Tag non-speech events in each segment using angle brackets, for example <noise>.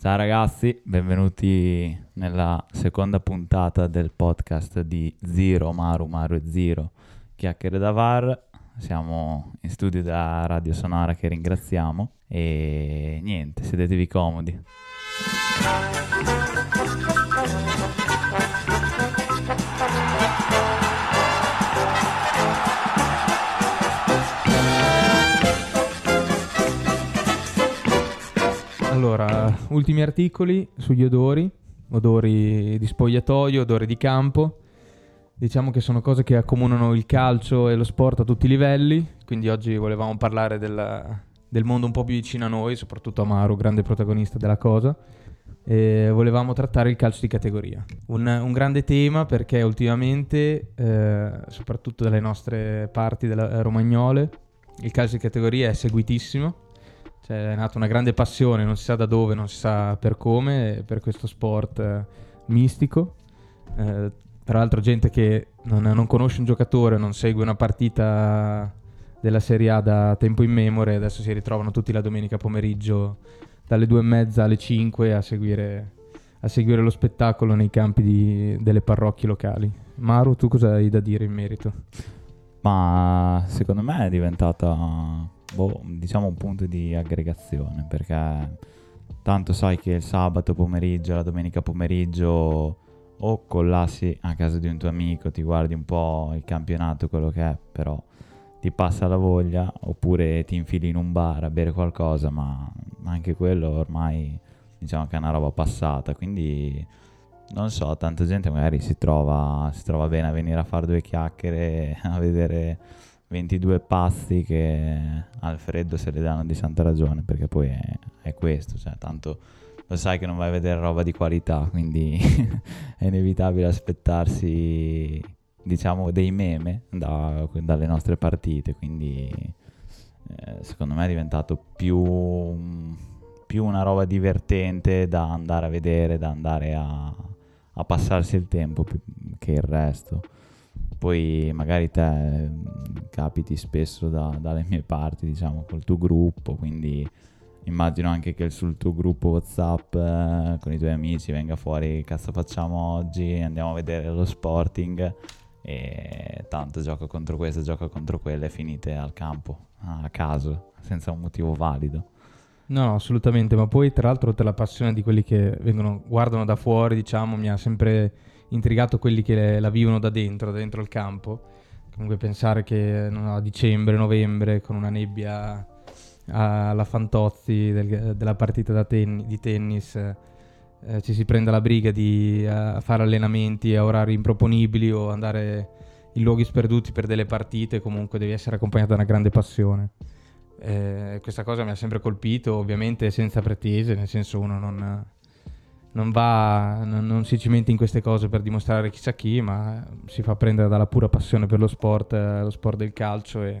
Ciao ragazzi, benvenuti nella seconda puntata del podcast di Zero, Maru, Maru e Zero, Chiacchiere da VAR. Siamo in studio da Radio Sonora che ringraziamo e niente, sedetevi comodi. Allora, ultimi articoli sugli odori, odori di spogliatoio, odori di campo. Diciamo che sono cose che accomunano il calcio e lo sport a tutti i livelli, quindi oggi volevamo parlare della, del mondo un po' più vicino a noi, soprattutto Amaro, grande protagonista della cosa. E volevamo trattare il calcio di categoria. Un, un grande tema perché ultimamente, eh, soprattutto dalle nostre parti della Romagnole, il calcio di categoria è seguitissimo cioè, è nata una grande passione, non si sa da dove, non si sa per come, per questo sport eh, mistico. Eh, tra l'altro gente che non, non, conosce un giocatore, non segue una partita della Serie A da tempo immemore, adesso si ritrovano tutti la domenica pomeriggio dalle due e mezza alle 5 a seguire, a seguire lo spettacolo nei campi di, delle parrocchie locali. Maru, tu cosa hai da dire in merito? Ma secondo me è diventata boh, diciamo un punto di aggregazione perché tanto sai che il sabato pomeriggio, la domenica pomeriggio o collassi a casa di un tuo amico, ti guardi un po' il campionato, quello che è, però ti passa la voglia, oppure ti infili in un bar a bere qualcosa, ma anche quello ormai diciamo che è una roba passata, quindi non so, tanta gente magari si trova, si trova bene a venire a fare due chiacchiere, a vedere 22 pazzi che al freddo se le danno di santa ragione, perché poi è, è questo, cioè tanto lo sai che non vai a vedere roba di qualità, quindi <laughs> è inevitabile aspettarsi, diciamo, dei meme da, dalle nostre partite, quindi eh, secondo me è diventato più, più, una roba divertente da andare a vedere, da andare a, a passarsi il tempo più che il resto. Poi magari te mm, capiti spesso da, dalle mie parti, diciamo, col tuo gruppo, quindi immagino anche che sul tuo gruppo WhatsApp eh, con i tuoi amici venga fuori cazzo facciamo oggi, andiamo a vedere lo Sporting. E tanto gioco contro questo, gioco contro quello e finite al campo, a caso, senza un motivo valido. No, assolutamente, ma poi tra l'altro per la passione di quelli che vengono, guardano da fuori, diciamo, mi ha sempre intrigato quelli che la vivono da dentro, da dentro il campo. Comunque pensare che no, a dicembre, novembre, con una nebbia alla Fantozzi del, della partita ten, di tennis, eh, ci si prenda la briga di uh, fare allenamenti a orari improponibili o andare in luoghi sperduti per delle partite, comunque devi essere accompagnato da una grande passione. Eh, questa cosa mi ha sempre colpito, ovviamente senza pretese, nel senso uno non non, va, non, non, si cimenta in queste cose per dimostrare chissà chi, ma si fa prendere dalla pura passione per lo sport, eh, lo sport del calcio e,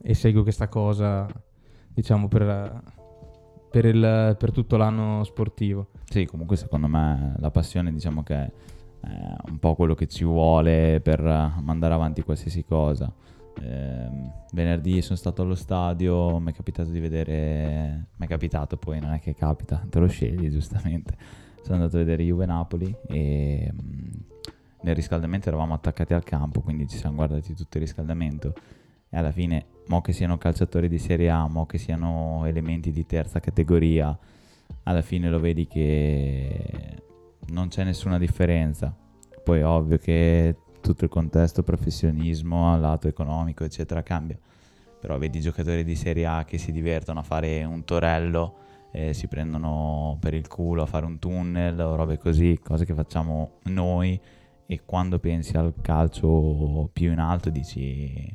e segue questa cosa, diciamo, per, per, il, per, tutto l'anno sportivo. Sì, comunque secondo me la passione diciamo che è un po' quello che ci vuole per mandare avanti qualsiasi cosa. Eh, venerdì sono stato allo stadio, mi è capitato di vedere, mi è capitato poi, non è che capita, <laughs> te lo scegli giustamente sono andato a vedere Juve Napoli e mm, nel riscaldamento eravamo attaccati al campo, quindi ci siamo guardati tutto il riscaldamento e alla fine, mo che siano calciatori di Serie A, mo che siano elementi di terza categoria, alla fine lo vedi che non c'è nessuna differenza. Poi è ovvio che tutto il contesto professionismo, lato economico, eccetera, cambia. Però vedi giocatori di Serie A che si divertono a fare un torello eh, si prendono per il culo a fare un tunnel o robe così, cose che facciamo noi e quando pensi al calcio più in alto dici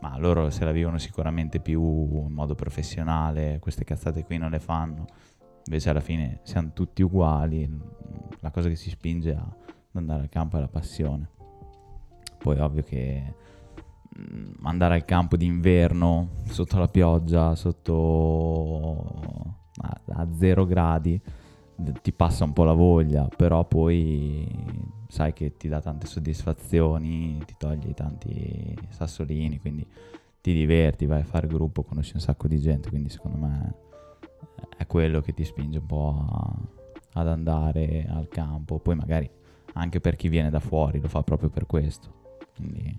ma loro se la vivono sicuramente più in modo professionale, queste cazzate qui non le fanno. Invece alla fine siamo tutti uguali, la cosa che si spinge a andare al campo è la passione. Poi ovvio che mm, andare al campo d'inverno sotto la pioggia, sotto a, a zero gradi ti passa un po' la voglia, però poi sai che ti dà tante soddisfazioni, ti toglie tanti sassolini, quindi ti diverti, vai a fare gruppo, conosci un sacco di gente, quindi secondo me è quello che ti spinge un po' a, ad andare al campo. Poi magari anche per chi viene da fuori lo fa proprio per questo. Quindi...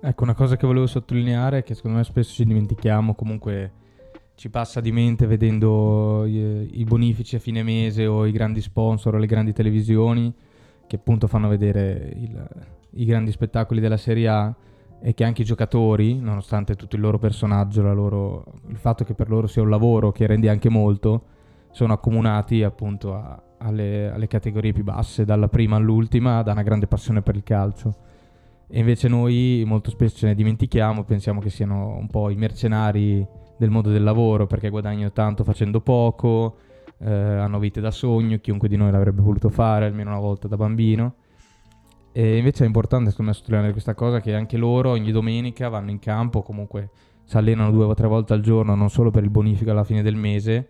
Ecco, una cosa che volevo sottolineare che secondo me spesso ci dimentichiamo, comunque ci passa di mente vedendo i, i bonifici a fine mese o i grandi sponsor o le grandi televisioni che appunto fanno vedere il, i grandi spettacoli della Serie A e che anche i giocatori, nonostante tutto il loro personaggio, loro, il fatto che per loro sia un lavoro che rende anche molto, sono accomunati appunto a, alle, alle, categorie più basse, dalla prima all'ultima, da una grande passione per il calcio. E invece noi molto spesso ce ne dimentichiamo, pensiamo che siano un po' i mercenari del mondo del lavoro perché guadagnano tanto facendo poco, eh, hanno vite da sogno, chiunque di noi l'avrebbe voluto fare almeno una volta da bambino. E invece è importante secondo me sottolineare questa cosa che anche loro ogni domenica vanno in campo, comunque si allenano due o tre volte al giorno, non solo per il bonifico alla fine del mese,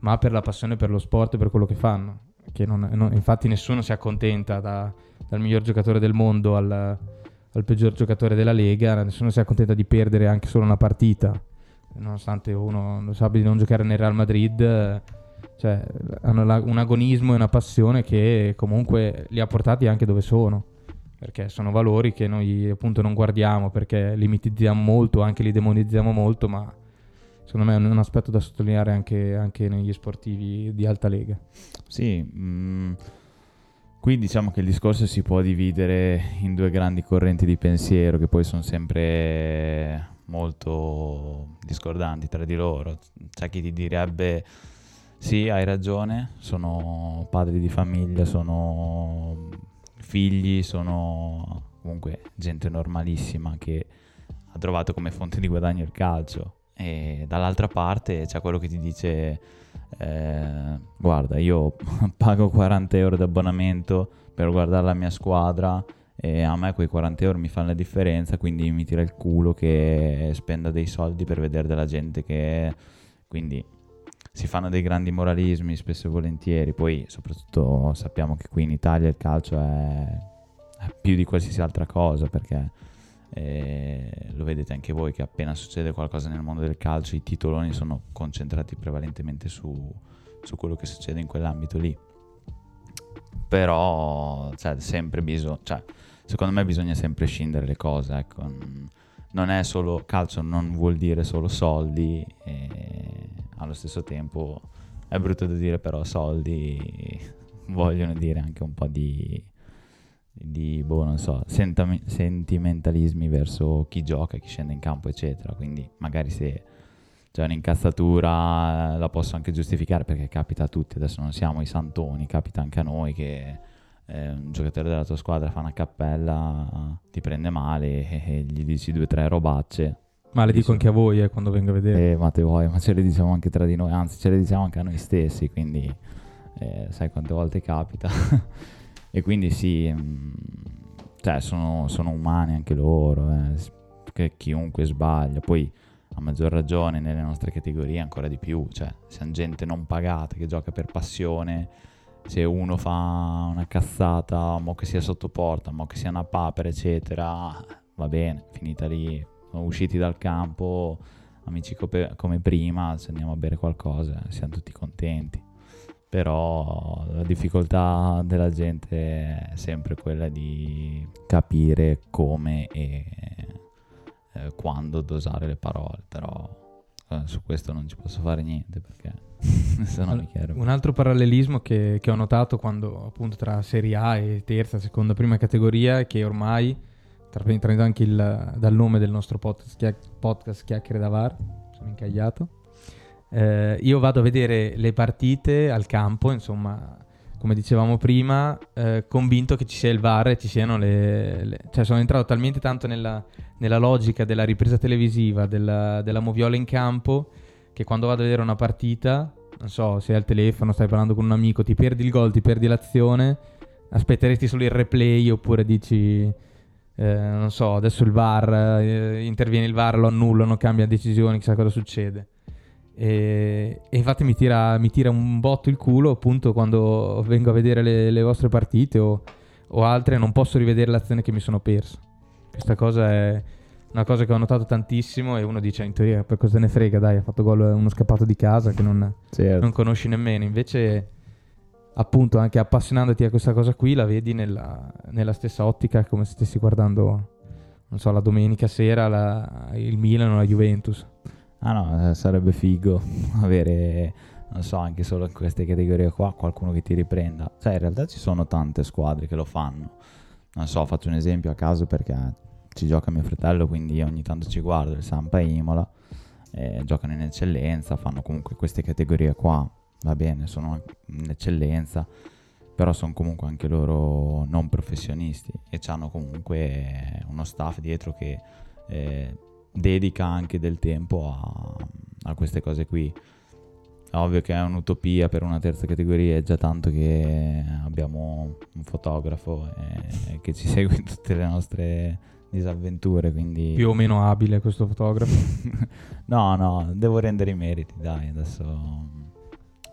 ma per la passione per lo sport e per quello che fanno. Che non, non, infatti nessuno si accontenta da, dal miglior giocatore del mondo al, al peggior giocatore della Lega, nessuno si accontenta di perdere anche solo una partita, nonostante uno lo sappia di non giocare nel Real Madrid cioè, hanno la, un agonismo e una passione che comunque li ha portati anche dove sono. Perché sono valori che noi appunto non guardiamo perché li mitizziamo molto, anche li demonizziamo molto, ma secondo me è un aspetto da sottolineare anche, anche negli sportivi di alta lega. Sì, mh, mm, qui diciamo che il discorso si può dividere in due grandi correnti di pensiero che poi sono sempre molto discordanti tra di loro. C'è chi ti direbbe sì, hai ragione, sono padri di famiglia, sono figli, sono comunque gente normalissima che ha trovato come fonte di guadagno il calcio. E dall'altra parte c'è quello che ti dice, eh, guarda, io <laughs> pago 40 euro di abbonamento per guardare la mia squadra e a me quei 40 euro mi fanno la differenza, quindi mi tira il culo che spenda dei soldi per vedere della gente che... Quindi si fanno dei grandi moralismi spesso e volentieri, poi soprattutto sappiamo che qui in Italia il calcio è, più di qualsiasi altra cosa perché eh, lo vedete anche voi che appena succede qualcosa nel mondo del calcio i titoloni sono concentrati prevalentemente su, su quello che succede in quell'ambito lì. Però cioè, sempre bisogna, cioè, secondo me bisogna sempre scindere le cose, ecco. Non è solo calcio, non vuol dire solo soldi. E allo stesso tempo è brutto da dire però soldi <laughs> vogliono dire anche un po' di, di boh, non so, sentami- sentimentalismi verso chi gioca, chi scende in campo, eccetera. Quindi magari se c'è un'incazzatura la posso anche giustificare perché capita a tutti, adesso non siamo i santoni, capita anche a noi che eh, un giocatore della tua squadra fa una cappella, ti prende male e, e gli dici due o tre robacce ma le dico anche a voi eh, quando vengo a vedere. Eh, ma te vuoi, ma ce le diciamo anche tra di noi, anzi ce le diciamo anche a noi stessi, quindi eh, sai quante volte capita. <laughs> e quindi sì, mm, cioè sono, sono, umani anche loro, eh, che chiunque sbaglia. Poi a maggior ragione nelle nostre categorie ancora di più, cioè siamo gente non pagata che gioca per passione. Se uno fa una cazzata, mo che sia sotto porta, mo che sia una papera, eccetera, va bene, finita lì, usciti dal campo, amici come prima, se andiamo a bere qualcosa, siamo tutti contenti. Però la difficoltà della gente è sempre quella di capire come e eh, quando dosare le parole, però eh, su questo non ci posso fare niente perché <laughs> se no mi chiedo. Un altro parallelismo che, che ho notato quando appunto tra Serie A e terza, seconda, prima categoria è che ormai Traprendendo anche il, dal nome del nostro podcast, chia- podcast Chiacchiere da VAR, sono incagliato. Eh, io vado a vedere le partite al campo, insomma, come dicevamo prima, eh, convinto che ci sia il VAR e ci siano le, le... Cioè sono entrato talmente tanto nella, nella logica della ripresa televisiva, della, della moviola in campo, che quando vado a vedere una partita, non so, sei al telefono, stai parlando con un amico, ti perdi il gol, ti perdi l'azione, aspetteresti solo il replay oppure dici eh, non so, adesso il VAR, eh, interviene il VAR, lo annullano, cambia decisioni, chissà cosa succede. E, e infatti mi tira, mi tira, un botto il culo appunto quando vengo a vedere le, le vostre partite o, o altre non posso rivedere l'azione che mi sono perso. Questa cosa è, una cosa che ho notato tantissimo e uno dice in teoria per cosa ne frega, dai, ha fatto gol uno scappato di casa che non, Certo. non conosci nemmeno. Invece, appunto, anche appassionandoti a questa cosa qui, la vedi nella, nella stessa ottica, come se stessi guardando, non so, la domenica sera la- il Milan o la Juventus. Ah no, eh, sarebbe figo <laughs> avere, non so, anche solo in queste categorie qua qualcuno che ti riprenda. Cioè, in realtà ci sono tante squadre che lo fanno. Non so, faccio un esempio a caso perché ci gioca mio fratello, quindi ogni tanto ci guardo il Sampa Imola, eh, giocano in eccellenza, fanno comunque queste categorie qua, va bene, sono in eccellenza, però sono comunque anche loro non professionisti e hanno comunque uno staff dietro che eh, dedica anche del tempo a, a queste cose qui. È ovvio che è un'utopia per una terza categoria, è già tanto che abbiamo un fotografo eh, che ci <laughs> segue in tutte le nostre disavventure, quindi... Più o meno abile questo fotografo. <laughs> no, no, devo rendere i meriti, dai, adesso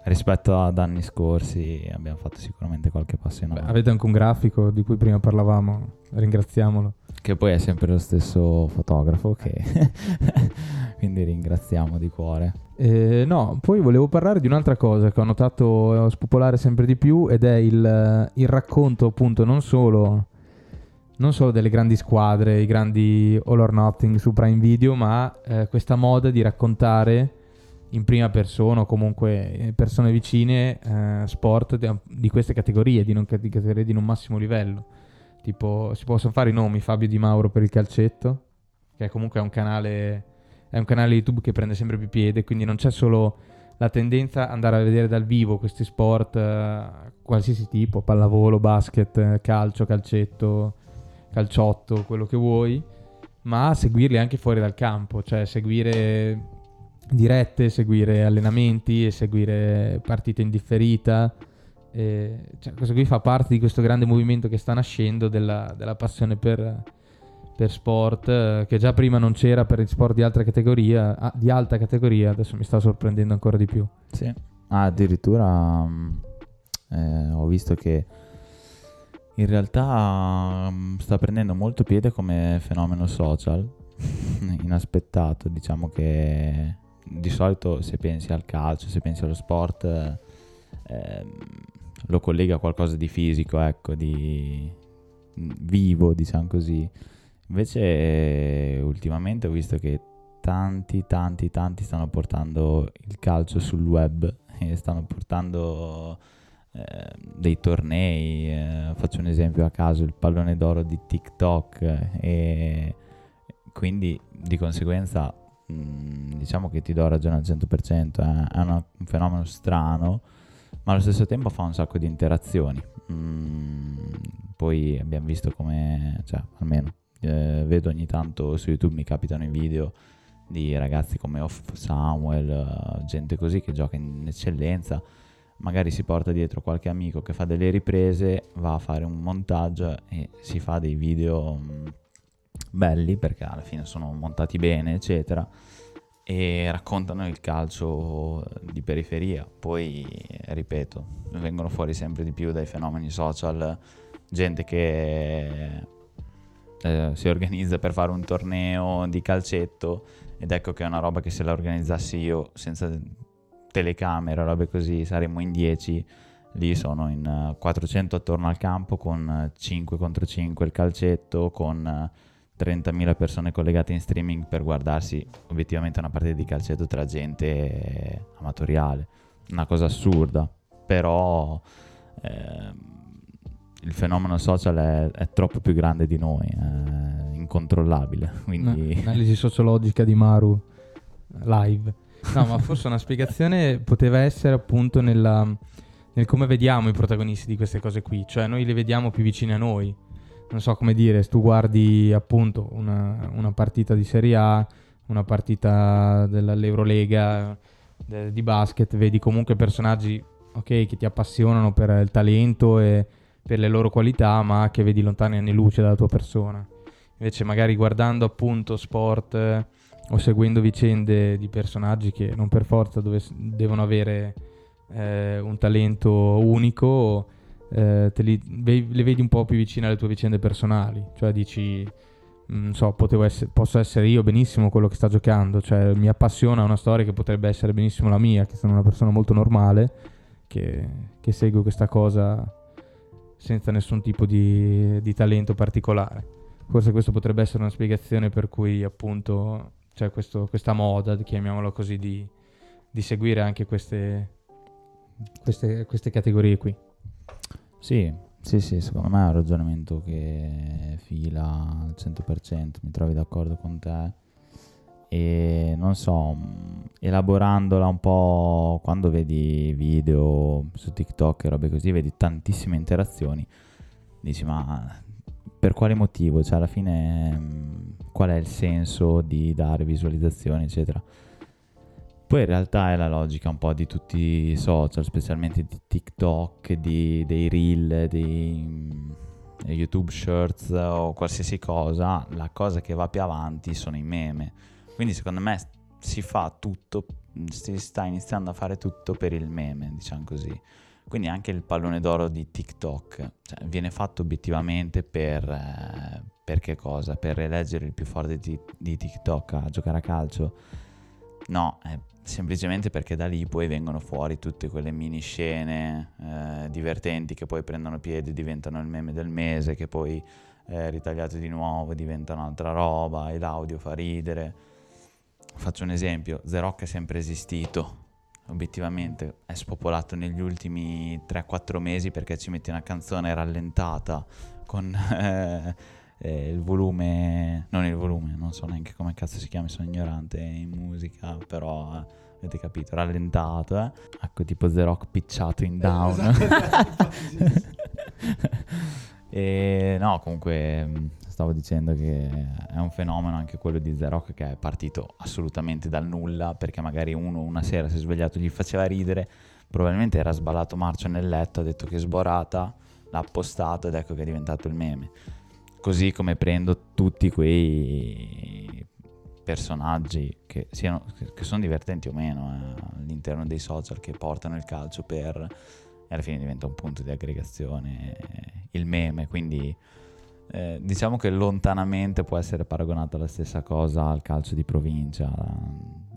rispetto ad anni scorsi abbiamo fatto sicuramente qualche passo in Beh, avanti. avete anche un grafico di cui prima parlavamo, ringraziamolo. Che poi è sempre lo stesso fotografo che... <laughs> quindi ringraziamo di cuore. Eh, no, poi volevo parlare di un'altra cosa che ho notato spopolare sempre di più ed è il, il racconto appunto non solo, non solo delle grandi squadre, i grandi All or Nothing su Prime Video, ma eh, questa moda di raccontare in prima persona o comunque eh, persone vicine eh, sport di, di queste categorie, di, non, di categorie di non massimo livello. Tipo, si possono fare i nomi Fabio Di Mauro per il calcetto, che comunque è un canale è un canale YouTube che prende sempre più piede, quindi non c'è solo la tendenza ad andare a vedere dal vivo questi sport, eh, qualsiasi tipo, pallavolo, basket, eh, calcio, calcetto, calciotto, quello che vuoi, ma seguirli anche fuori dal campo, cioè seguire dirette, seguire allenamenti e seguire partite in differita. E, cioè, questo qui fa parte di questo grande movimento che sta nascendo della, della passione per, per sport eh, che già prima non c'era per sport di categoria, ah, di alta categoria, adesso mi sta sorprendendo ancora di più. Sì. Ah, addirittura mm, eh, ho visto che in realtà mm, sta prendendo molto piede come fenomeno social, <laughs> inaspettato, diciamo che di solito se pensi al calcio, se pensi allo sport, eh, ehm, lo collega a qualcosa di fisico, ecco, di mm, vivo, diciamo così. Invece ultimamente ho visto che tanti, tanti, tanti stanno portando il calcio sul web e stanno portando eh, dei tornei. eh, faccio un esempio a caso, il pallone d'oro di TikTok eh, e quindi di conseguenza mh, diciamo che ti do ragione al 100%, eh, è una- un fenomeno strano, ma allo stesso tempo fa un sacco di interazioni. Mm, poi abbiamo visto come, cioè almeno eh, vedo ogni tanto su YouTube mi capitano i video di ragazzi come Off Samuel, eh, gente così che gioca in eccellenza, magari si porta dietro qualche amico che fa delle riprese, va a fare un montaggio e si fa dei video mh, belli perché alla fine sono montati bene, eccetera, e raccontano il calcio di periferia. Poi, ripeto, vengono fuori sempre di più dai fenomeni social, gente che eh, si organizza per fare un torneo di calcetto ed ecco che è una roba che se la organizzassi io senza telecamera, robe così, saremmo in 10. Lì sono in eh, 400 attorno al campo con eh, 5 contro 5 il calcetto, con eh, 30.000 persone collegate in streaming per guardarsi obiettivamente una partita di calcetto tra gente eh, amatoriale. Una cosa assurda, però ehm, il fenomeno social è, è troppo più grande di noi, è incontrollabile. <laughs> Quindi... Analisi sociologica di Maru live. No, ma <laughs> forse una spiegazione poteva essere appunto nella, nel come vediamo i protagonisti di queste cose qui, cioè noi li vediamo più vicini a noi. Non so come dire, se tu guardi appunto una, una partita di Serie A, una partita dell'Eurolega de- di basket, vedi comunque personaggi ok, che ti appassionano per il talento e per le loro qualità, ma che vedi lontani anni luce dalla tua persona. Invece magari guardando appunto sport o seguendo vicende di personaggi che non per forza dove- devono avere eh, un talento unico, eh, li, ve- le vedi un po' più vicine alle tue vicende personali. Cioè dici, non so, essere, posso essere io benissimo quello che sta giocando, cioè mi appassiona una storia che potrebbe essere benissimo la mia, che sono una persona molto normale, che, che segue questa cosa senza nessun tipo di, di, talento particolare. Forse questo potrebbe essere una spiegazione per cui appunto c'è questo, questa moda, chiamiamola così, di, di seguire anche queste, queste, queste categorie qui. Sì, sì, sì, secondo me è un ragionamento che fila al 100%, mi trovi d'accordo con te. E non so, elaborandola un po', quando vedi video su TikTok e robe così, vedi tantissime interazioni. Dici, ma per quale motivo? Cioè, alla fine, qual è il senso di dare visualizzazioni, eccetera? Poi in realtà è la logica un po' di tutti i social, specialmente di TikTok, di, dei reel, di YouTube Shirts o qualsiasi cosa. La cosa che va più avanti sono i meme. Quindi secondo me si fa tutto, si sta iniziando a fare tutto per il meme, diciamo così. Quindi anche il pallone d'oro di TikTok cioè, viene fatto obiettivamente per, eh, per che cosa? Per eleggere il più forte di, di TikTok a giocare a calcio? No, è semplicemente perché da lì poi vengono fuori tutte quelle mini scene eh, divertenti che poi prendono piede e diventano il meme del mese, che poi eh, ritagliate di nuovo diventano altra roba e l'audio fa ridere. Faccio un esempio, The Rock è sempre esistito, obiettivamente è spopolato negli ultimi 3-4 mesi perché ci metti una canzone rallentata con... <laughs> Eh, eh, il volume, non il volume, non so neanche come cazzo si chiama, sono ignorante in musica, però eh, avete capito, rallentato, eh? Ecco, tipo The Rock picciato in down. Esatto, <laughs> <laughs> e no, comunque mm, stavo dicendo che è un fenomeno anche quello di The Rock che è partito assolutamente dal nulla perché magari uno una sera si è svegliato e gli faceva ridere, probabilmente era sballato marcio nel letto, ha detto che sborata, l'ha postato ed ecco che è diventato il meme Così come prendo tutti quei personaggi che, siano, che sono divertenti o meno eh, all'interno dei social che portano il calcio per e alla fine diventa un punto di aggregazione il meme. Quindi eh, diciamo che lontanamente può essere paragonato alla stessa cosa al calcio di provincia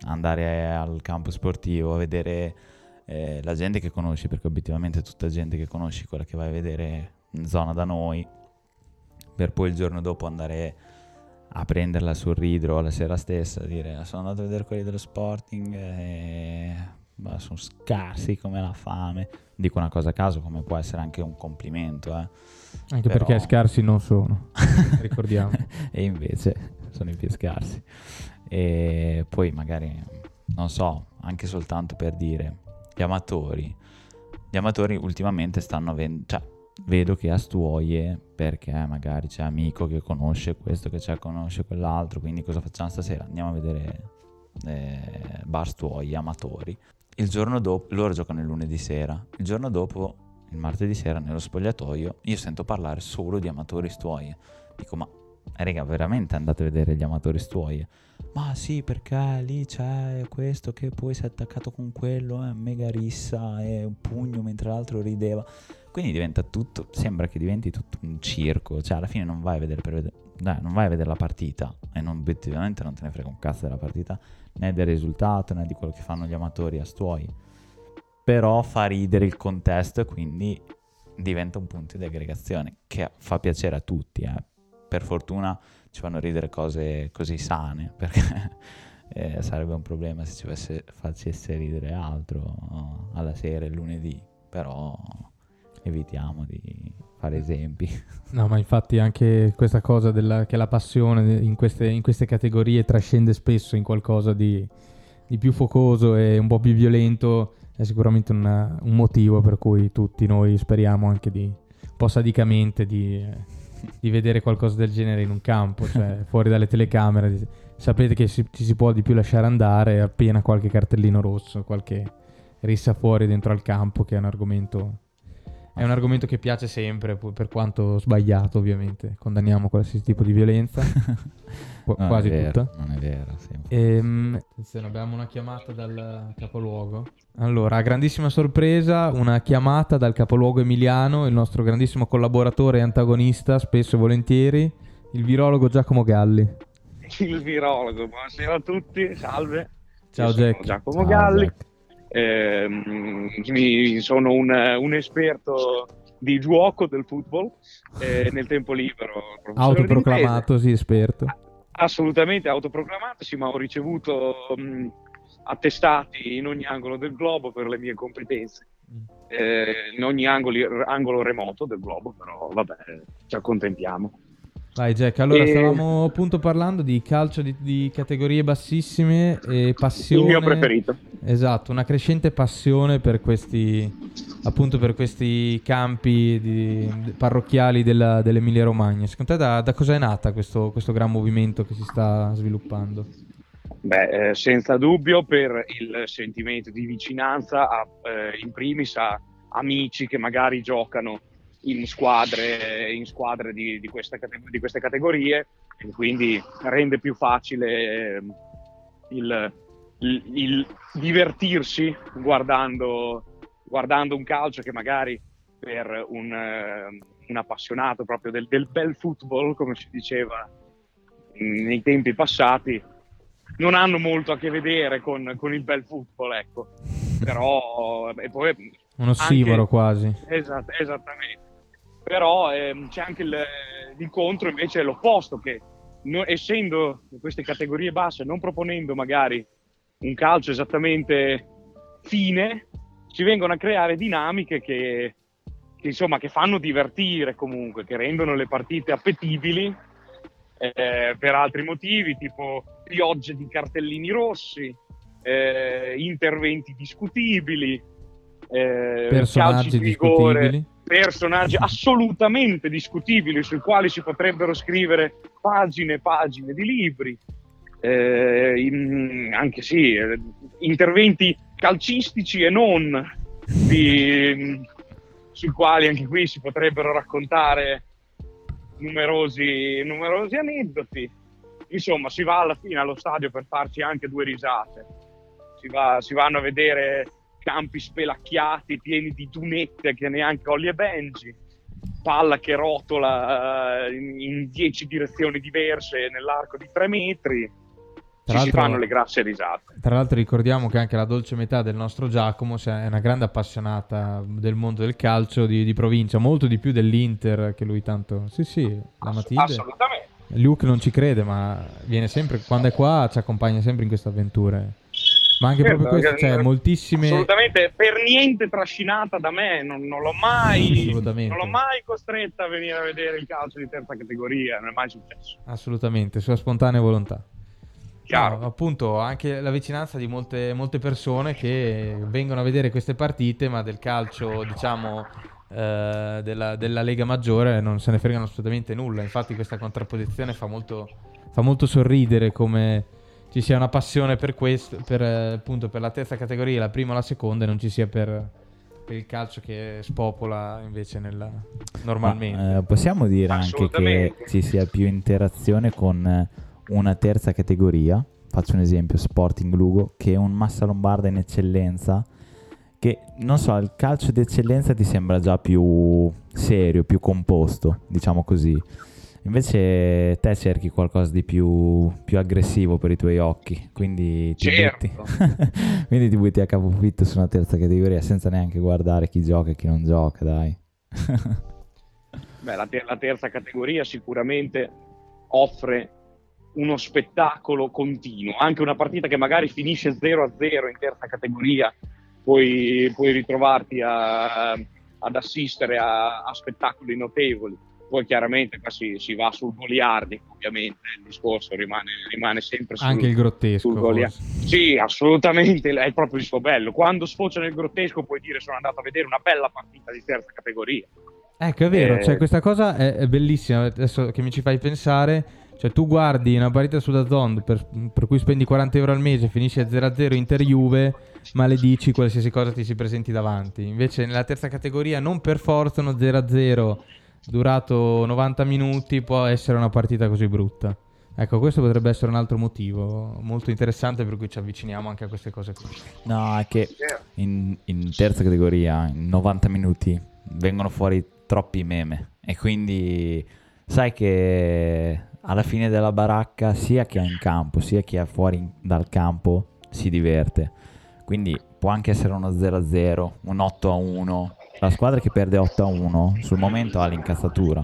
andare al campo sportivo vedere eh, la gente che conosci perché obiettivamente tutta gente che conosci quella che vai a vedere in zona da noi per poi il giorno dopo andare a prenderla sul ridro la sera stessa, dire sono andato a vedere quelli dello Sporting e bah, sono scarsi come la fame. Dico una cosa a caso come può essere anche un complimento. Eh. Anche Però... perché scarsi non sono, <laughs> ricordiamo. e invece sono i più scarsi. E poi magari, non so, anche soltanto per dire, gli amatori, gli amatori ultimamente stanno avendo... Cioè, vedo che ha stuoie perché magari c'è amico che conosce questo, che c'è, conosce quell'altro, quindi cosa facciamo stasera? Andiamo a vedere eh, bar stuoie, amatori. Il giorno dopo, loro giocano il lunedì sera, il giorno dopo, il martedì sera, nello spogliatoio, io sento parlare solo di amatori stuoie. Dico, ma raga, veramente andate a vedere gli amatori stuoie? Ma sì, perché lì c'è questo che poi si è attaccato con quello, è eh, mega rissa e un pugno mentre l'altro rideva. Quindi diventa tutto, sembra che diventi tutto un circo, cioè alla fine non vai a vedere, vedere, dai, non vai a vedere la partita e non, obiettivamente non te ne frega un cazzo della partita, né del risultato né di quello che fanno gli amatori a stuoi. Però fa ridere il contesto e quindi diventa un punto di aggregazione che fa piacere a tutti. Eh. Per fortuna ci fanno ridere cose così sane, <laughs> perché eh, sarebbe un problema se ci facesse, ridere altro alla sera, il lunedì. Però evitiamo di fare esempi. No, ma infatti anche questa cosa della, che la passione in queste, in queste, categorie trascende spesso in qualcosa di, di, più focoso e un po' più violento è sicuramente una, un motivo per cui tutti noi speriamo anche di, un po' sadicamente di, di vedere qualcosa del genere in un campo, cioè <laughs> fuori dalle telecamere. Sapete che si, ci si può di più lasciare andare appena qualche cartellino rosso, qualche rissa fuori dentro al campo, che è un argomento è un argomento che piace sempre, per quanto sbagliato ovviamente. Condanniamo qualsiasi tipo di violenza. <laughs> Qu- non quasi vero, tutta. Non è vero, sì. Ehm, attenzione, abbiamo una chiamata dal capoluogo. Allora, grandissima sorpresa, una chiamata dal capoluogo emiliano, il nostro grandissimo collaboratore e antagonista, spesso e volentieri, Il virologo Giacomo Galli. Il virologo, buonasera a tutti, salve. Ciao Jack. Giacomo Ciao, Galli. Jack. Eh, sono un, un, esperto di gioco del football eh, nel tempo libero. Autoproclamato, sì, esperto. Assolutamente autoproclamato, sì, ma ho ricevuto mh, attestati in ogni angolo del globo per le mie competenze. Eh, in ogni angoli, angolo remoto del globo, però vabbè, ci accontentiamo. Vai Jack, allora e... stavamo appunto parlando di calcio di, di, categorie bassissime e passione. Il mio preferito. Esatto, una crescente passione per questi, appunto per questi campi di, parrocchiali della, dell'Emilia Romagna. Secondo te da, da cosa è nata questo, questo, gran movimento che si sta sviluppando? Beh, eh, senza dubbio per il sentimento di vicinanza a, eh, in primis a amici che magari giocano in squadre, in squadre di, di, questa, di, queste categorie e quindi rende più facile ehm, il, il, il divertirsi guardando, guardando, un calcio che magari per un, ehm, un appassionato proprio del, del, bel football, come si diceva nei tempi passati, non hanno molto a che vedere con, con il bel football, ecco. Però e poi uno ossimoro quasi. Esat, esattamente però ehm, c'è anche il, l'incontro invece l'opposto che no, essendo queste categorie basse non proponendo magari un calcio esattamente fine si vengono a creare dinamiche che, che insomma che fanno divertire comunque che rendono le partite appetibili eh, per altri motivi tipo piogge di cartellini rossi eh, interventi discutibili eh, personaggi discutibili personaggi assolutamente discutibili sui quali si potrebbero scrivere pagine e pagine di libri, eh, in, anche sì, eh, interventi calcistici e non, di, sui quali anche qui si potrebbero raccontare numerosi, numerosi aneddoti. Insomma, si va alla fine allo stadio per farci anche due risate. Si, va, si vanno a vedere campi spelacchiati, pieni di dunette che neanche Olli e Benji, palla che rotola uh, in dieci direzioni diverse nell'arco di tre metri. Ci si fanno le grasse risate. Tra l'altro ricordiamo che anche la dolce metà del nostro Giacomo è una grande appassionata del mondo del calcio di, di provincia, molto di più dell'Inter che lui tanto... Sì, sì, la Ass- Matilde. Assolutamente. Luke non ci crede, ma viene sempre, quando è qua ci accompagna sempre in queste avventure. Ma anche certo, proprio questo, cioè, moltissime... Assolutamente, per niente trascinata da me, non, non, l'ho mai, non l'ho mai costretta a venire a vedere il calcio di terza categoria, non è mai successo. Assolutamente, sua spontanea volontà. Chiaro. No, appunto, anche la vicinanza di molte, molte, persone che vengono a vedere queste partite, ma del calcio, diciamo, eh, della, della, Lega Maggiore non se ne fregano assolutamente nulla. Infatti questa contrapposizione fa molto, fa molto sorridere come ci sia una passione per questo, per, appunto, per la terza categoria, la prima e la seconda, e non ci sia per, per il calcio che spopola invece nella, normalmente. Ma, eh, possiamo dire anche che ci sia più interazione con una terza categoria, faccio un esempio, Sporting Lugo, che è un Massa Lombarda in eccellenza, che non so, il calcio d'eccellenza ti sembra già più serio, più composto, diciamo così. Invece te cerchi qualcosa di più, più aggressivo per i tuoi occhi, quindi ti, certo. butti, <laughs> quindi ti butti a capofitto su una terza categoria senza neanche guardare chi gioca e chi non gioca, dai. <laughs> Beh, la, ter- la terza categoria sicuramente offre uno spettacolo continuo, anche una partita che magari finisce 0-0 in terza categoria, puoi, puoi ritrovarti a, ad assistere a, a spettacoli notevoli poi chiaramente qua si, si va sul goliardico, ovviamente il discorso rimane, rimane sempre sul, Anche il grottesco. Sì, assolutamente, è proprio il suo bello. Quando sfocia nel grottesco puoi dire sono andato a vedere una bella partita di terza categoria. Ecco, è vero, eh... cioè, questa cosa è, è, bellissima, adesso che mi ci fai pensare, cioè tu guardi una partita su Dazon per, per cui spendi 40 euro al mese, finisce a 0-0 Inter-Juve, maledici qualsiasi cosa ti si presenti davanti. Invece nella terza categoria non per forza uno 0-0 durato 90 minuti può essere una partita così brutta. Ecco, questo potrebbe essere un altro motivo molto interessante per cui ci avviciniamo anche a queste cose qui. No, è che in, in terza categoria, in 90 minuti, vengono fuori troppi meme e quindi sai che alla fine della baracca sia chi è in campo sia chi è fuori dal campo si diverte. Quindi può anche essere uno 0-0, un 8-1. La squadra che perde 8-1 sul momento ha l'incazzatura,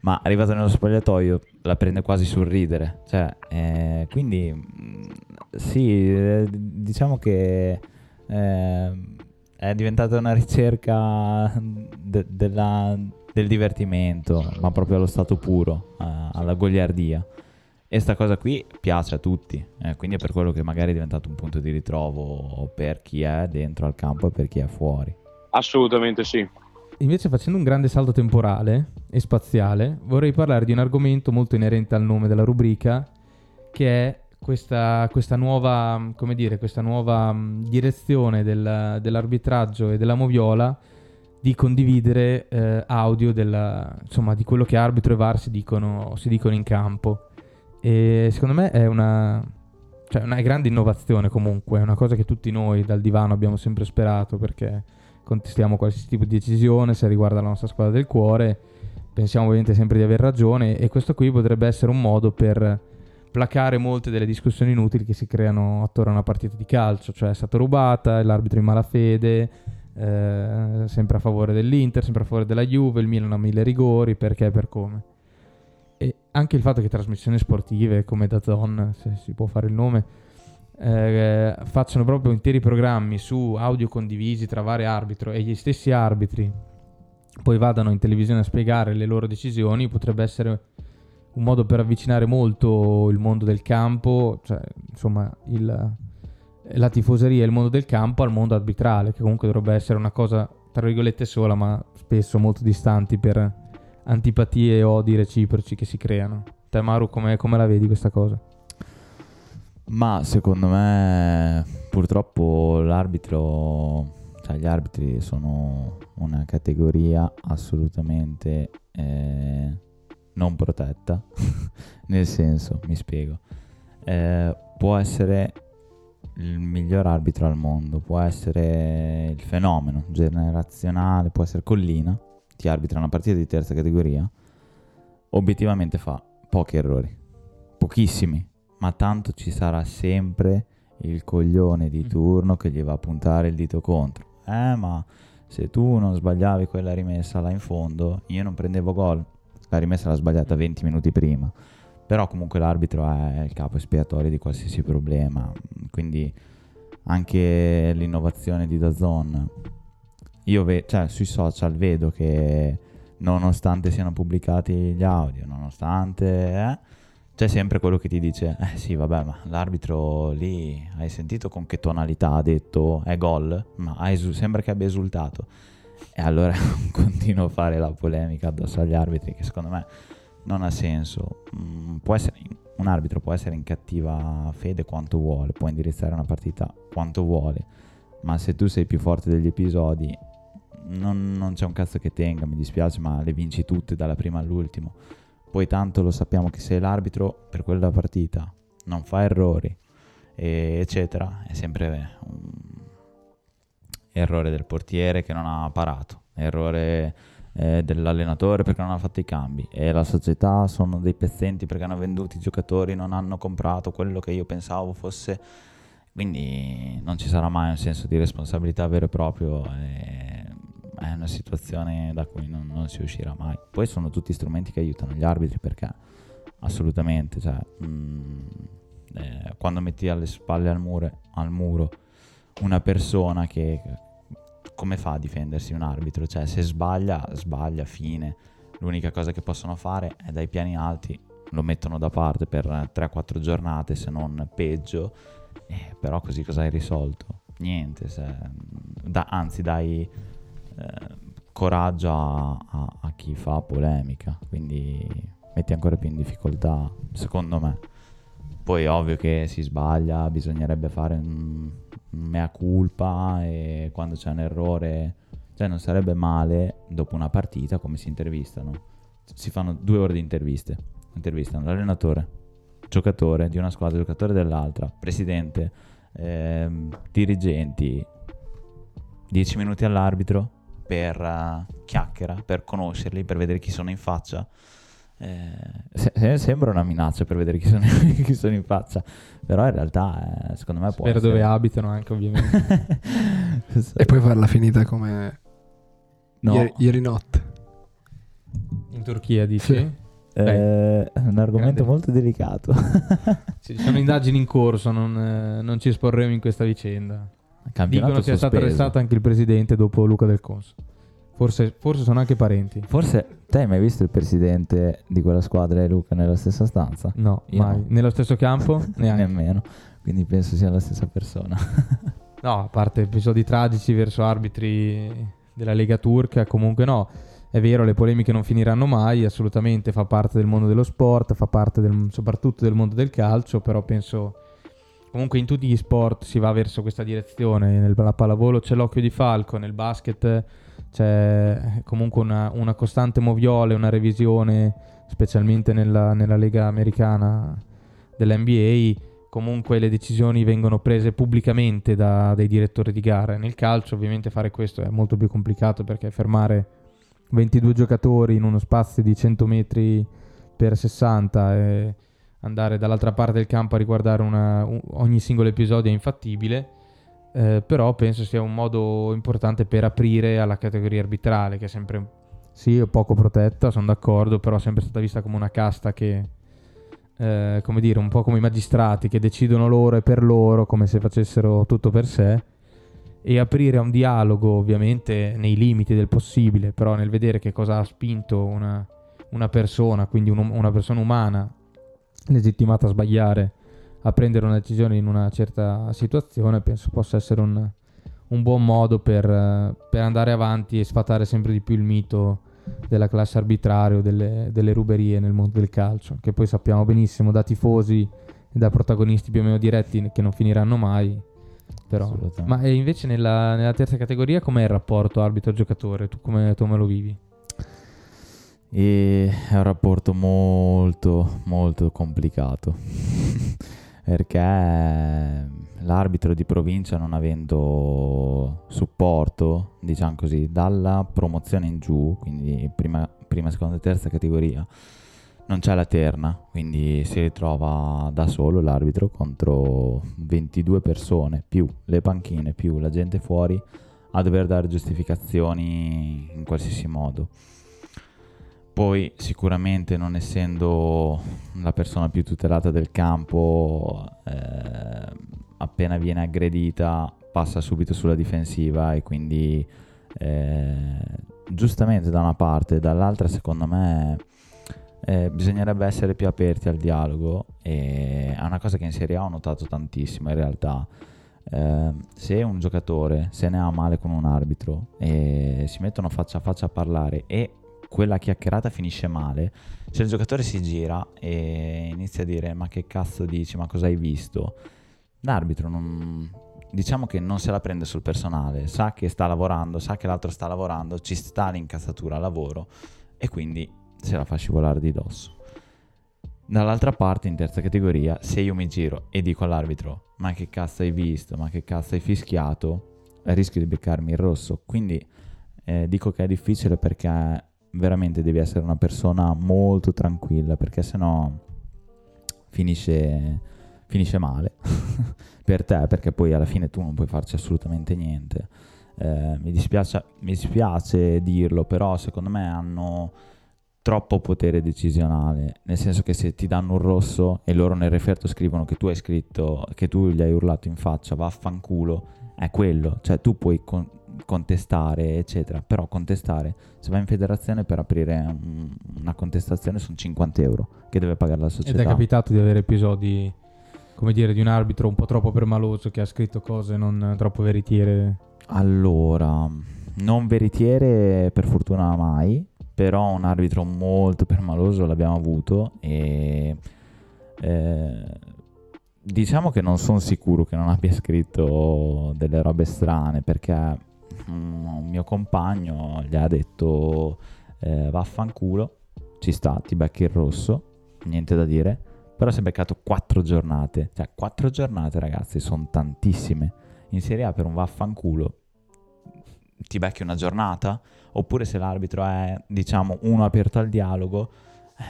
ma arrivato nello spogliatoio la prende quasi sul ridere. Cioè, eh, quindi mm, sì, eh, diciamo che eh, è diventata una ricerca de- della, del divertimento, ma proprio allo stato puro, uh, alla goliardia. E sta cosa qui piace a tutti, eh, quindi è per quello che magari è diventato un punto di ritrovo per chi è dentro al campo e per chi è fuori. Assolutamente sì. Invece facendo un grande salto temporale e spaziale, vorrei parlare di un argomento molto inerente al nome della rubrica, che è questa, questa nuova, dire, questa nuova mm, direzione del, dell'arbitraggio e della moviola di condividere eh, audio della, insomma, di quello che arbitro e VAR si dicono, si dicono in campo. E secondo me è una, cioè una grande innovazione comunque, è una cosa che tutti noi dal divano abbiamo sempre sperato perché contestiamo qualsiasi tipo di decisione se riguarda la nostra squadra del cuore, pensiamo ovviamente sempre di aver ragione e questo qui potrebbe essere un modo per placare molte delle discussioni inutili che si creano attorno a una partita di calcio, cioè è stata rubata, l'arbitro in malafede, eh, sempre a favore dell'Inter, sempre a favore della Juve, il Milan ha mille rigori, perché e per come. E anche il fatto che trasmissioni sportive come da Zone, se si può fare il nome, eh, facciano proprio interi programmi su audio condivisi tra vari arbitri e gli stessi arbitri poi vadano in televisione a spiegare le loro decisioni, potrebbe essere un modo per avvicinare molto il mondo del campo, cioè insomma il, la tifoseria e il mondo del campo al mondo arbitrale, che comunque dovrebbe essere una cosa tra virgolette sola, ma spesso molto distanti per antipatie e odi reciproci che si creano. Te Maru, come, come la vedi questa cosa? Ma secondo me purtroppo l'arbitro, cioè gli arbitri sono una categoria assolutamente eh, non protetta, <laughs> nel senso, mi spiego, eh, può essere il miglior arbitro al mondo, può essere il fenomeno generazionale, può essere Collina, ti arbitra una partita di terza categoria, obiettivamente fa pochi errori, pochissimi, ma tanto ci sarà sempre il coglione di mm. turno che gli va a puntare il dito contro. Eh, ma se tu non sbagliavi quella rimessa là in fondo, io non prendevo gol. La rimessa l'ha sbagliata 20 minuti prima però comunque l'arbitro è il capo espiatorio di qualsiasi problema, quindi anche l'innovazione di Dazon, io ve- cioè, sui social vedo che nonostante siano pubblicati gli audio, nonostante... Eh, c'è sempre quello che ti dice, eh sì vabbè ma l'arbitro lì hai sentito con che tonalità ha detto è gol, ma esu- sembra che abbia esultato. E allora <laughs> continuo a fare la polemica addosso agli arbitri che secondo me non ha senso. Mm, essere, un arbitro può essere in cattiva fede quanto vuole, può indirizzare una partita quanto vuole, ma se tu sei più forte degli episodi, non, non c'è un cazzo che tenga, mi dispiace, ma le vinci tutte dalla prima all'ultimo. Poi tanto lo sappiamo che sei l'arbitro per quella partita, non fa errori, eccetera, è sempre un errore del portiere che non ha parato, errore eh, dell'allenatore perché non ha fatto i cambi e la società sono dei pezzenti perché hanno venduto i giocatori, non hanno comprato quello che io pensavo fosse. Quindi non ci sarà mai un senso di responsabilità vero e proprio. E è una situazione da cui non, non, si uscirà mai. Poi sono tutti strumenti che aiutano gli arbitri perché assolutamente, cioè, mh, mm, eh, quando metti alle spalle al muro, al muro una persona che come fa a difendersi un arbitro? Cioè, se sbaglia, sbaglia, fine. L'unica cosa che possono fare è dai piani alti lo mettono da parte per 3-4 giornate, se non peggio. Eh, però così cosa hai risolto? Niente, se, da, anzi dai coraggio a, a, a chi fa polemica, quindi metti ancora più in difficoltà, secondo me. Poi ovvio che si sbaglia, bisognerebbe fare un, mea culpa e quando c'è un errore, cioè non sarebbe male dopo una partita come si intervistano. Si fanno due ore di interviste. Intervistano l'allenatore, giocatore di una squadra, giocatore dell'altra, presidente, ehm, dirigenti, 10 minuti all'arbitro per uh, chiacchiera, per conoscerli, per vedere chi sono in faccia. Eh, se- sembra una minaccia per vedere chi sono, <laughs> chi sono in faccia, però in realtà eh, secondo me può Per dove abitano anche ovviamente. <laughs> E poi farla finita come no, ieri, ieri notte. In Turchia dici? Sì. eh, è un argomento Grande. molto delicato. Ci sono <laughs> indagini in corso, non, eh, non ci esporremo in questa vicenda. Campionato Dicono è stato arrestato anche il presidente dopo Luca Del Conso. Forse, forse sono anche parenti. Forse te hai mai visto il presidente di quella squadra e Luca nella stessa stanza? No, Io mai. no. Nello stesso campo? <laughs> Neanche. Nemmeno. Quindi penso sia la stessa persona. <laughs> No, a parte episodi tragici verso arbitri della Lega Turca, comunque no. È vero, le polemiche non finiranno mai, assolutamente fa parte del mondo dello sport, fa parte del- soprattutto del mondo del calcio, però penso comunque in tutti gli sport si va verso questa direzione. Nella pallavolo c'è l'occhio di falco, nel basket c'è comunque una, una costante moviola, una revisione, specialmente nella, nella Lega americana dell'NBA comunque le decisioni vengono prese pubblicamente da, dai direttori di gara. Nel calcio ovviamente fare questo è molto più complicato perché fermare 22 giocatori in uno spazio di 100 metri per 60 e andare dall'altra parte del campo a riguardare una- un- ogni singolo episodio è infattibile. Eh, però penso sia un modo importante per aprire alla categoria arbitrale che è sempre sì, poco protetta, sono d'accordo, però è sempre stata vista come una casta che eh, come dire, un po' come i magistrati che decidono loro e per loro, come se facessero tutto per sé, e aprire a un dialogo, ovviamente nei limiti del possibile, però nel vedere che cosa ha spinto una, una persona, quindi un- una persona umana, legittimata a sbagliare, a prendere una decisione in una certa situazione, penso possa essere un, un buon modo per, per andare avanti e sfatare sempre di più il mito della classe arbitraria o delle, delle ruberie nel mondo del calcio, che poi sappiamo benissimo da tifosi e da protagonisti più o meno diretti che non finiranno mai. Però. Ma invece nella, nella terza categoria com'è il rapporto arbitro-giocatore? Tu come, tu come lo vivi? E è un rapporto molto, molto complicato. <laughs> Perché l'arbitro di provincia non avendo supporto, diciamo così, dalla promozione in giù, quindi prima, prima, seconda e terza categoria, non c'è la terna, quindi si ritrova da solo l'arbitro contro 22 persone, più le panchine, più la gente fuori, a dover dare giustificazioni in qualsiasi modo. Poi sicuramente non essendo la persona più tutelata del campo, eh, appena viene aggredita passa subito sulla difensiva e quindi eh, giustamente da una parte, dall'altra secondo me eh, bisognerebbe essere più aperti al dialogo e è una cosa che in Serie A ho notato tantissimo in realtà. Eh, se un giocatore se ne ha male con un arbitro e si mettono faccia a faccia a parlare e quella chiacchierata finisce male, se il giocatore si gira e inizia a dire ma che cazzo dici, ma cosa hai visto? L'arbitro non, diciamo che non se la prende sul personale, sa che sta lavorando, sa che l'altro sta lavorando, ci sta l'incazzatura a lavoro e quindi se la fa scivolare di dosso. Dall'altra parte, in terza categoria, se io mi giro e dico all'arbitro ma che cazzo hai visto, ma che cazzo hai fischiato, rischio di beccarmi il rosso. Quindi eh, dico che è difficile perché veramente devi essere una persona molto tranquilla perché sennò finisce, finisce male <laughs> per te perché poi alla fine tu non puoi farci assolutamente niente. Eh, mi, dispiace, mi dispiace dirlo, però secondo me hanno troppo potere decisionale, nel senso che se ti danno un rosso e loro nel referto scrivono che tu hai scritto, che tu gli hai urlato in faccia, vaffanculo, è quello, cioè tu puoi con- contestare, eccetera, però contestare, se vai in federazione per aprire un- una contestazione sono 50 euro che deve pagare la Ed società. è capitato di avere episodi, come dire, di un arbitro un po' troppo permaloso che ha scritto cose non troppo veritiere. Allora, non veritiere per fortuna mai, però un arbitro molto permaloso l'abbiamo avuto e eh, diciamo che non sono sicuro che non abbia scritto delle robe strane perché mm, un mio compagno gli ha detto eh, vaffanculo, ci sta, ti becchi il rosso, niente da dire, però si è beccato quattro giornate, cioè quattro giornate ragazzi sono tantissime, in Serie A per un vaffanculo ti becchi una giornata, oppure se l'arbitro è, diciamo, uno aperto al dialogo,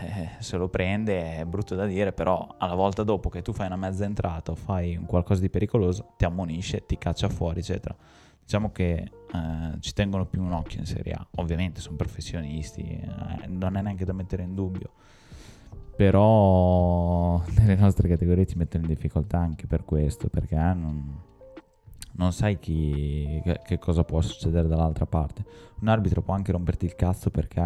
eh, se lo prende è brutto da dire, però alla volta dopo che tu fai una mezza entrata o fai qualcosa di pericoloso, ti ammonisce, ti caccia fuori, eccetera. Diciamo che eh, ci tengono più un occhio in Serie A. Ovviamente sono professionisti, eh, non è neanche da mettere in dubbio. Però nelle nostre categorie ci mettono in difficoltà anche per questo, perché non, non sai chi, che, che, cosa può succedere dall'altra parte. Un arbitro può anche romperti il cazzo perché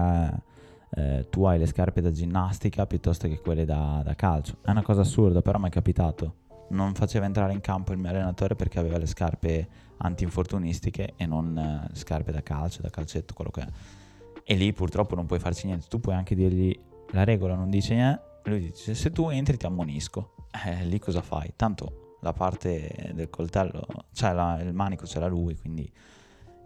eh, tu hai le scarpe da ginnastica piuttosto che quelle da, da calcio. È una cosa assurda, però mi è capitato. Non faceva entrare in campo il mio allenatore perché aveva le scarpe anti-infortunistiche e non eh, scarpe da calcio, da calcetto, quello che è. E lì purtroppo non puoi farci niente. Tu puoi anche dirgli la regola non dice niente. Lui dice se tu entri ti ammonisco. Eh, lì cosa fai? Tanto la parte del coltello, cioè la, il manico ce l'ha lui, quindi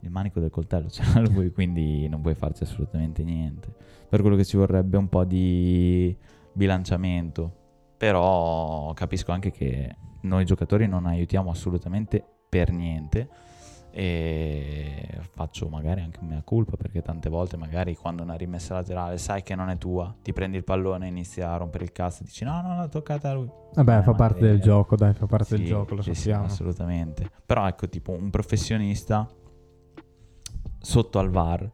il manico del coltello ce l'ha lui, quindi non puoi farci assolutamente niente. Per quello che ci vorrebbe un po' di bilanciamento. Però capisco anche che noi giocatori non aiutiamo assolutamente per niente e faccio magari anche mia colpa perché tante volte magari quando una rimessa laterale sai che non è tua ti prendi il pallone e inizi a rompere il cazzo e dici no no no toccata a lui vabbè eh, fa parte del gioco dai fa parte sì, del gioco lo sappiamo sì, assolutamente però ecco tipo un professionista sotto al VAR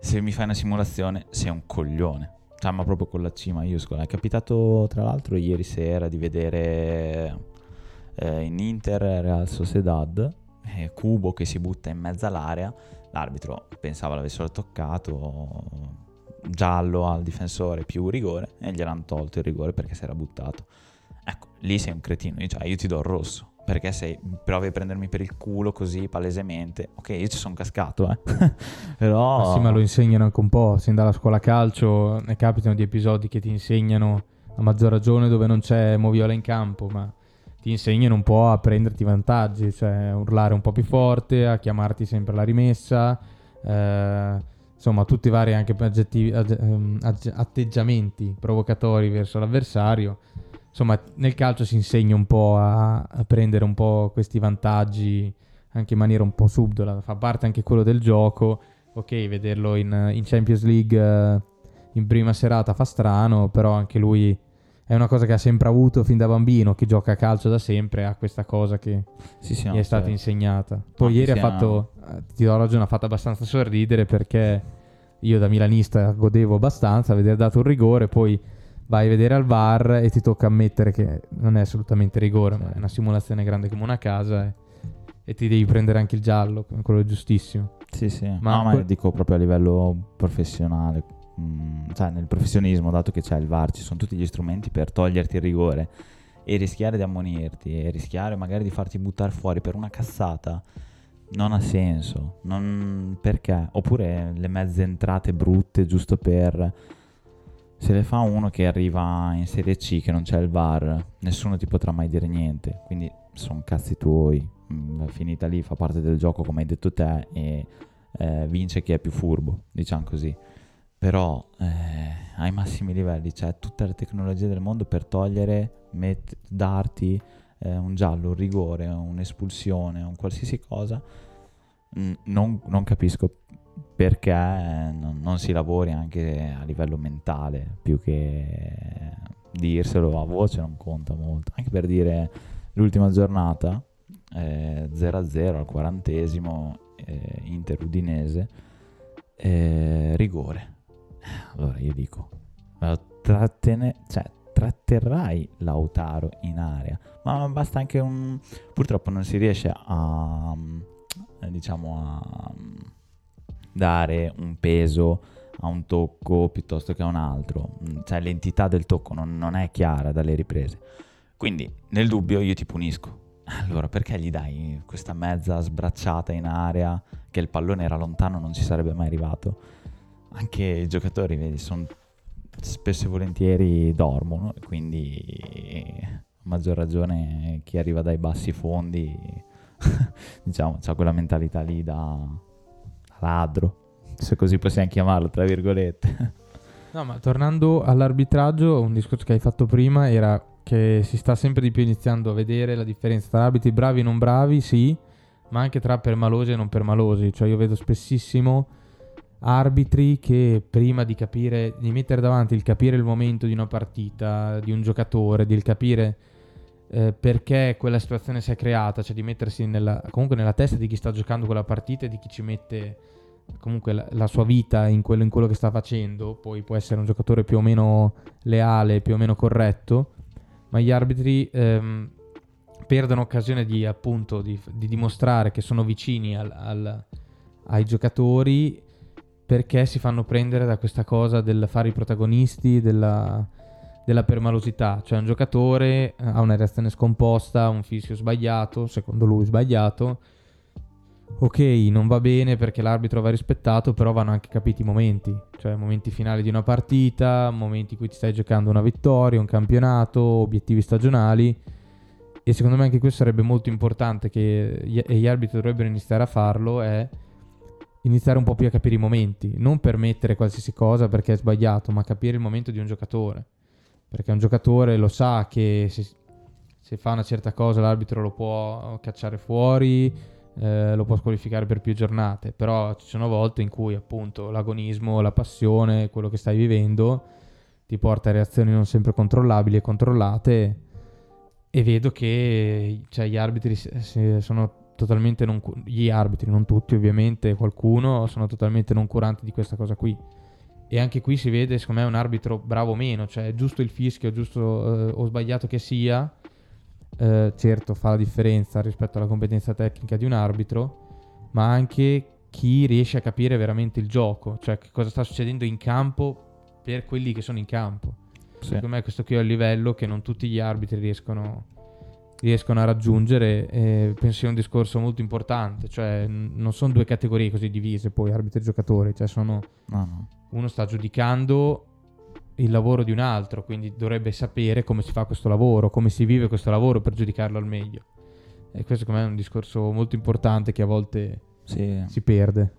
se mi fai una simulazione sei un coglione cioè ma proprio con la C maiuscola è capitato tra l'altro ieri sera di vedere eh, in Inter Real Sociedad eh, Cubo che si butta in mezzo all'area, l'arbitro pensava l'avessero toccato, giallo al difensore più rigore e gliel'hanno tolto il rigore perché si era buttato. Ecco, lì sei un cretino, io, cioè, io ti do il rosso. Perché se provi a prendermi per il culo così palesemente, ok, io ci sono cascato, eh. <laughs> Però. Ma sì, ma lo insegnano anche un po'. Sin dalla scuola calcio ne capitano di episodi che ti insegnano a maggior ragione dove non c'è moviola in campo, ma ti insegnano un po' a prenderti vantaggi, cioè a urlare un po' più forte, a chiamarti sempre la rimessa, eh, insomma tutti i vari anche aggettivi, ehm, atteggiamenti provocatori verso l'avversario. Insomma, nel calcio si insegna un po' a, a, prendere un po' questi vantaggi anche in maniera un po' subdola, fa parte anche quello del gioco. Ok, vederlo in, in Champions League eh, in prima serata fa strano, però anche lui è una cosa che ha sempre avuto fin da bambino. Chi gioca a calcio da sempre ha questa cosa che sì, sì, gli è stata certo. insegnata. Poi no, ieri ha fatto, eh, ti do ragione, ha fatto abbastanza sorridere perché io da milanista godevo abbastanza vedere dato un rigore, poi vai a vedere al VAR e ti tocca ammettere che non è assolutamente rigore, ma è una simulazione grande come una casa e, e ti devi prendere anche il giallo, quello giustissimo. Sì, sì, ma, no, ma que- dico proprio a livello professionale Mm, cioè nel professionismo, dato che c'è il VAR, ci sono tutti gli strumenti per toglierti il rigore e rischiare di ammonirti e rischiare magari di farti buttare fuori per una cassata non ha senso. Non... Perché? Oppure le mezze entrate brutte giusto per... Se le fa uno che arriva in Serie C, che non c'è il VAR, nessuno ti potrà mai dire niente. Quindi sono cazzi tuoi. Mm, finita lì, fa parte del gioco come hai detto te e eh, vince chi è più furbo, diciamo così però eh, ai massimi livelli c'è tutta la tecnologia del mondo per togliere, met- darti eh, un giallo, un rigore, un'espulsione, un qualsiasi cosa. Mm, non, non, capisco perché non, non, si lavori anche a livello mentale più che dirselo a voce non conta molto. Anche per dire l'ultima giornata, eh, 0-0 al quarantesimo, eh, Inter Udinese, eh, rigore allora io dico, trattene, cioè, tratterrai Lautaro in area, ma basta anche un... Purtroppo non si riesce a, diciamo, a dare un peso a un tocco piuttosto che a un altro, cioè l'entità del tocco non, non è chiara dalle riprese. Quindi nel dubbio io ti punisco. <laughs> Allora perché gli dai questa mezza sbracciata in area che il pallone era lontano, non ci sarebbe mai arrivato? anche i giocatori, vedi, sono spesso e volentieri dormono, quindi a maggior ragione chi arriva dai bassi fondi, <laughs> diciamo, ha quella mentalità lì da ladro, se così possiamo chiamarlo, tra virgolette. <laughs> No, ma tornando all'arbitraggio, un discorso che hai fatto prima era che si sta sempre di più iniziando a vedere la differenza tra arbitri bravi e non bravi, sì, ma anche tra permalosi e non permalosi. Cioè io vedo spessissimo arbitri che prima di capire, di mettere davanti il capire il momento di una partita, di un giocatore, di capire eh, perché quella situazione si è creata, cioè di mettersi nella, comunque nella testa di chi sta giocando quella partita e di chi ci mette comunque la, la sua vita in quello, in quello, che sta facendo, poi può essere un giocatore più o meno leale, più o meno corretto, ma gli arbitri ehm, perdono occasione di appunto di, di, dimostrare che sono vicini al, al, ai giocatori perché si fanno prendere da questa cosa del fare i protagonisti, della, della permalosità, cioè un giocatore ha una reazione scomposta, un fischio sbagliato, secondo lui sbagliato, ok, non va bene perché l'arbitro va rispettato, però vanno anche capiti i momenti, cioè momenti finali di una partita, momenti in cui ti stai giocando una vittoria, un campionato, obiettivi stagionali. E secondo me anche questo sarebbe molto importante che gli, e gli arbitri dovrebbero iniziare a farlo, è iniziare un po' più a capire i momenti, non permettere qualsiasi cosa perché è sbagliato, ma capire il momento di un giocatore. Perché un giocatore lo sa che se, se fa una certa cosa l'arbitro lo può cacciare fuori, eh, lo può squalificare per più giornate, però ci sono volte in cui appunto l'agonismo, la passione, quello che stai vivendo ti porta a reazioni non sempre controllabili e controllate e vedo che cioè, gli arbitri sono totalmente non gli arbitri, non tutti ovviamente, qualcuno sono totalmente non curanti di questa cosa qui. E anche qui si vede, secondo me, un arbitro bravo o meno, cioè giusto il fischio, giusto eh, o sbagliato che sia, eh, certo fa la differenza rispetto alla competenza tecnica di un arbitro, ma anche chi riesce a capire veramente il gioco, cioè che cosa sta succedendo in campo per quelli che sono in campo. Sì. Secondo me questo qui è il livello che non tutti gli arbitri riescono, riescono a raggiungere e penso sia un discorso molto importante, cioè n- non sono due categorie così divise poi arbitri e giocatori, cioè sono... No, no. Uno sta giudicando il lavoro di un altro, quindi dovrebbe sapere come si fa questo lavoro, come si vive questo lavoro per giudicarlo al meglio. E questo secondo me è un discorso molto importante che a volte sì. si perde.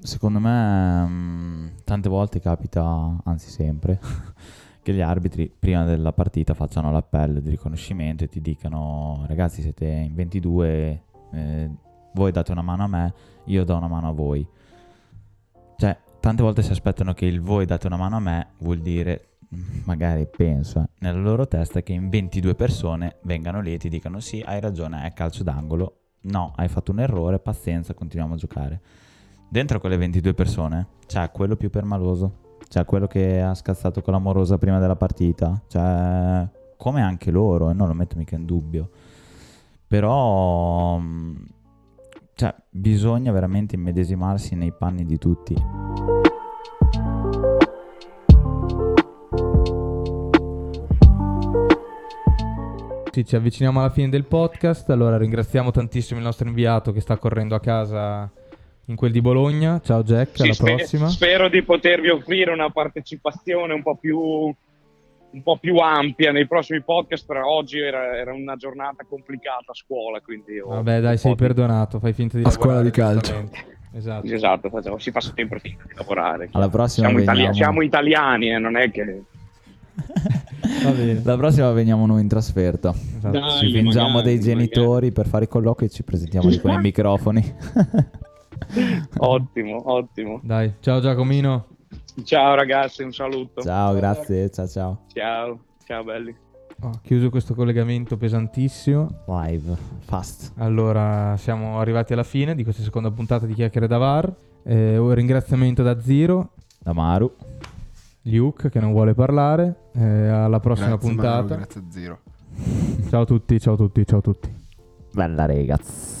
Secondo me mh, mm, tante volte capita, anzi sempre, <laughs> che gli arbitri prima della partita facciano l'appello di riconoscimento e ti dicano ragazzi siete in 22, eh, voi date una mano a me, io do una mano a voi. Cioè, tante volte si aspettano che il voi date una mano a me vuol dire, magari penso, nella loro testa che in 22 persone vengano lì e ti dicano sì, hai ragione, è calcio d'angolo, no, hai fatto un errore, pazienza, continuiamo a giocare. Dentro quelle 22 persone c'è quello più permaloso, c'è quello che ha scazzato con l'amorosa prima della partita, c'è come anche loro, e non lo metto mica in dubbio. Però mm, cioè, bisogna veramente immedesimarsi nei panni di tutti. Sì, ci avviciniamo alla fine del podcast. Allora ringraziamo tantissimo il nostro inviato che sta correndo a casa in quel di Bologna. Ciao Jack, sì, alla sper- prossima. Spero di potervi offrire una partecipazione un po' più un po' più ampia nei prossimi podcast, però oggi era, era una giornata complicata a scuola, quindi... Vabbè dai, sei di... perdonato, fai finta di... A scuola di calcio. Esatto. esatto, facciamo, si fa sempre finta di lavorare. Alla prossima siamo, itali- siamo italiani, eh, non è che... <laughs> La prossima veniamo noi in trasferta. Esatto. Dai, ci fingiamo magari, dei genitori magari. per fare i colloqui e ci presentiamo con i <laughs> microfoni. <laughs> <laughs> ottimo, ottimo. Dai, ciao Giacomino. Ciao ragazzi, un saluto. Ciao, grazie, ciao ciao. Ciao, ciao belli. Ho chiuso questo collegamento pesantissimo. Live, fast. Allora, siamo arrivati alla fine di questa seconda puntata di Chiacchiere da VAR. Eh, un ringraziamento da Ziro. Da Maru. Luke che non vuole parlare. Eh, alla prossima grazie, puntata. Maru, grazie Ziro. ciao a tutti, ciao a tutti, ciao a tutti. Bella ragazzi.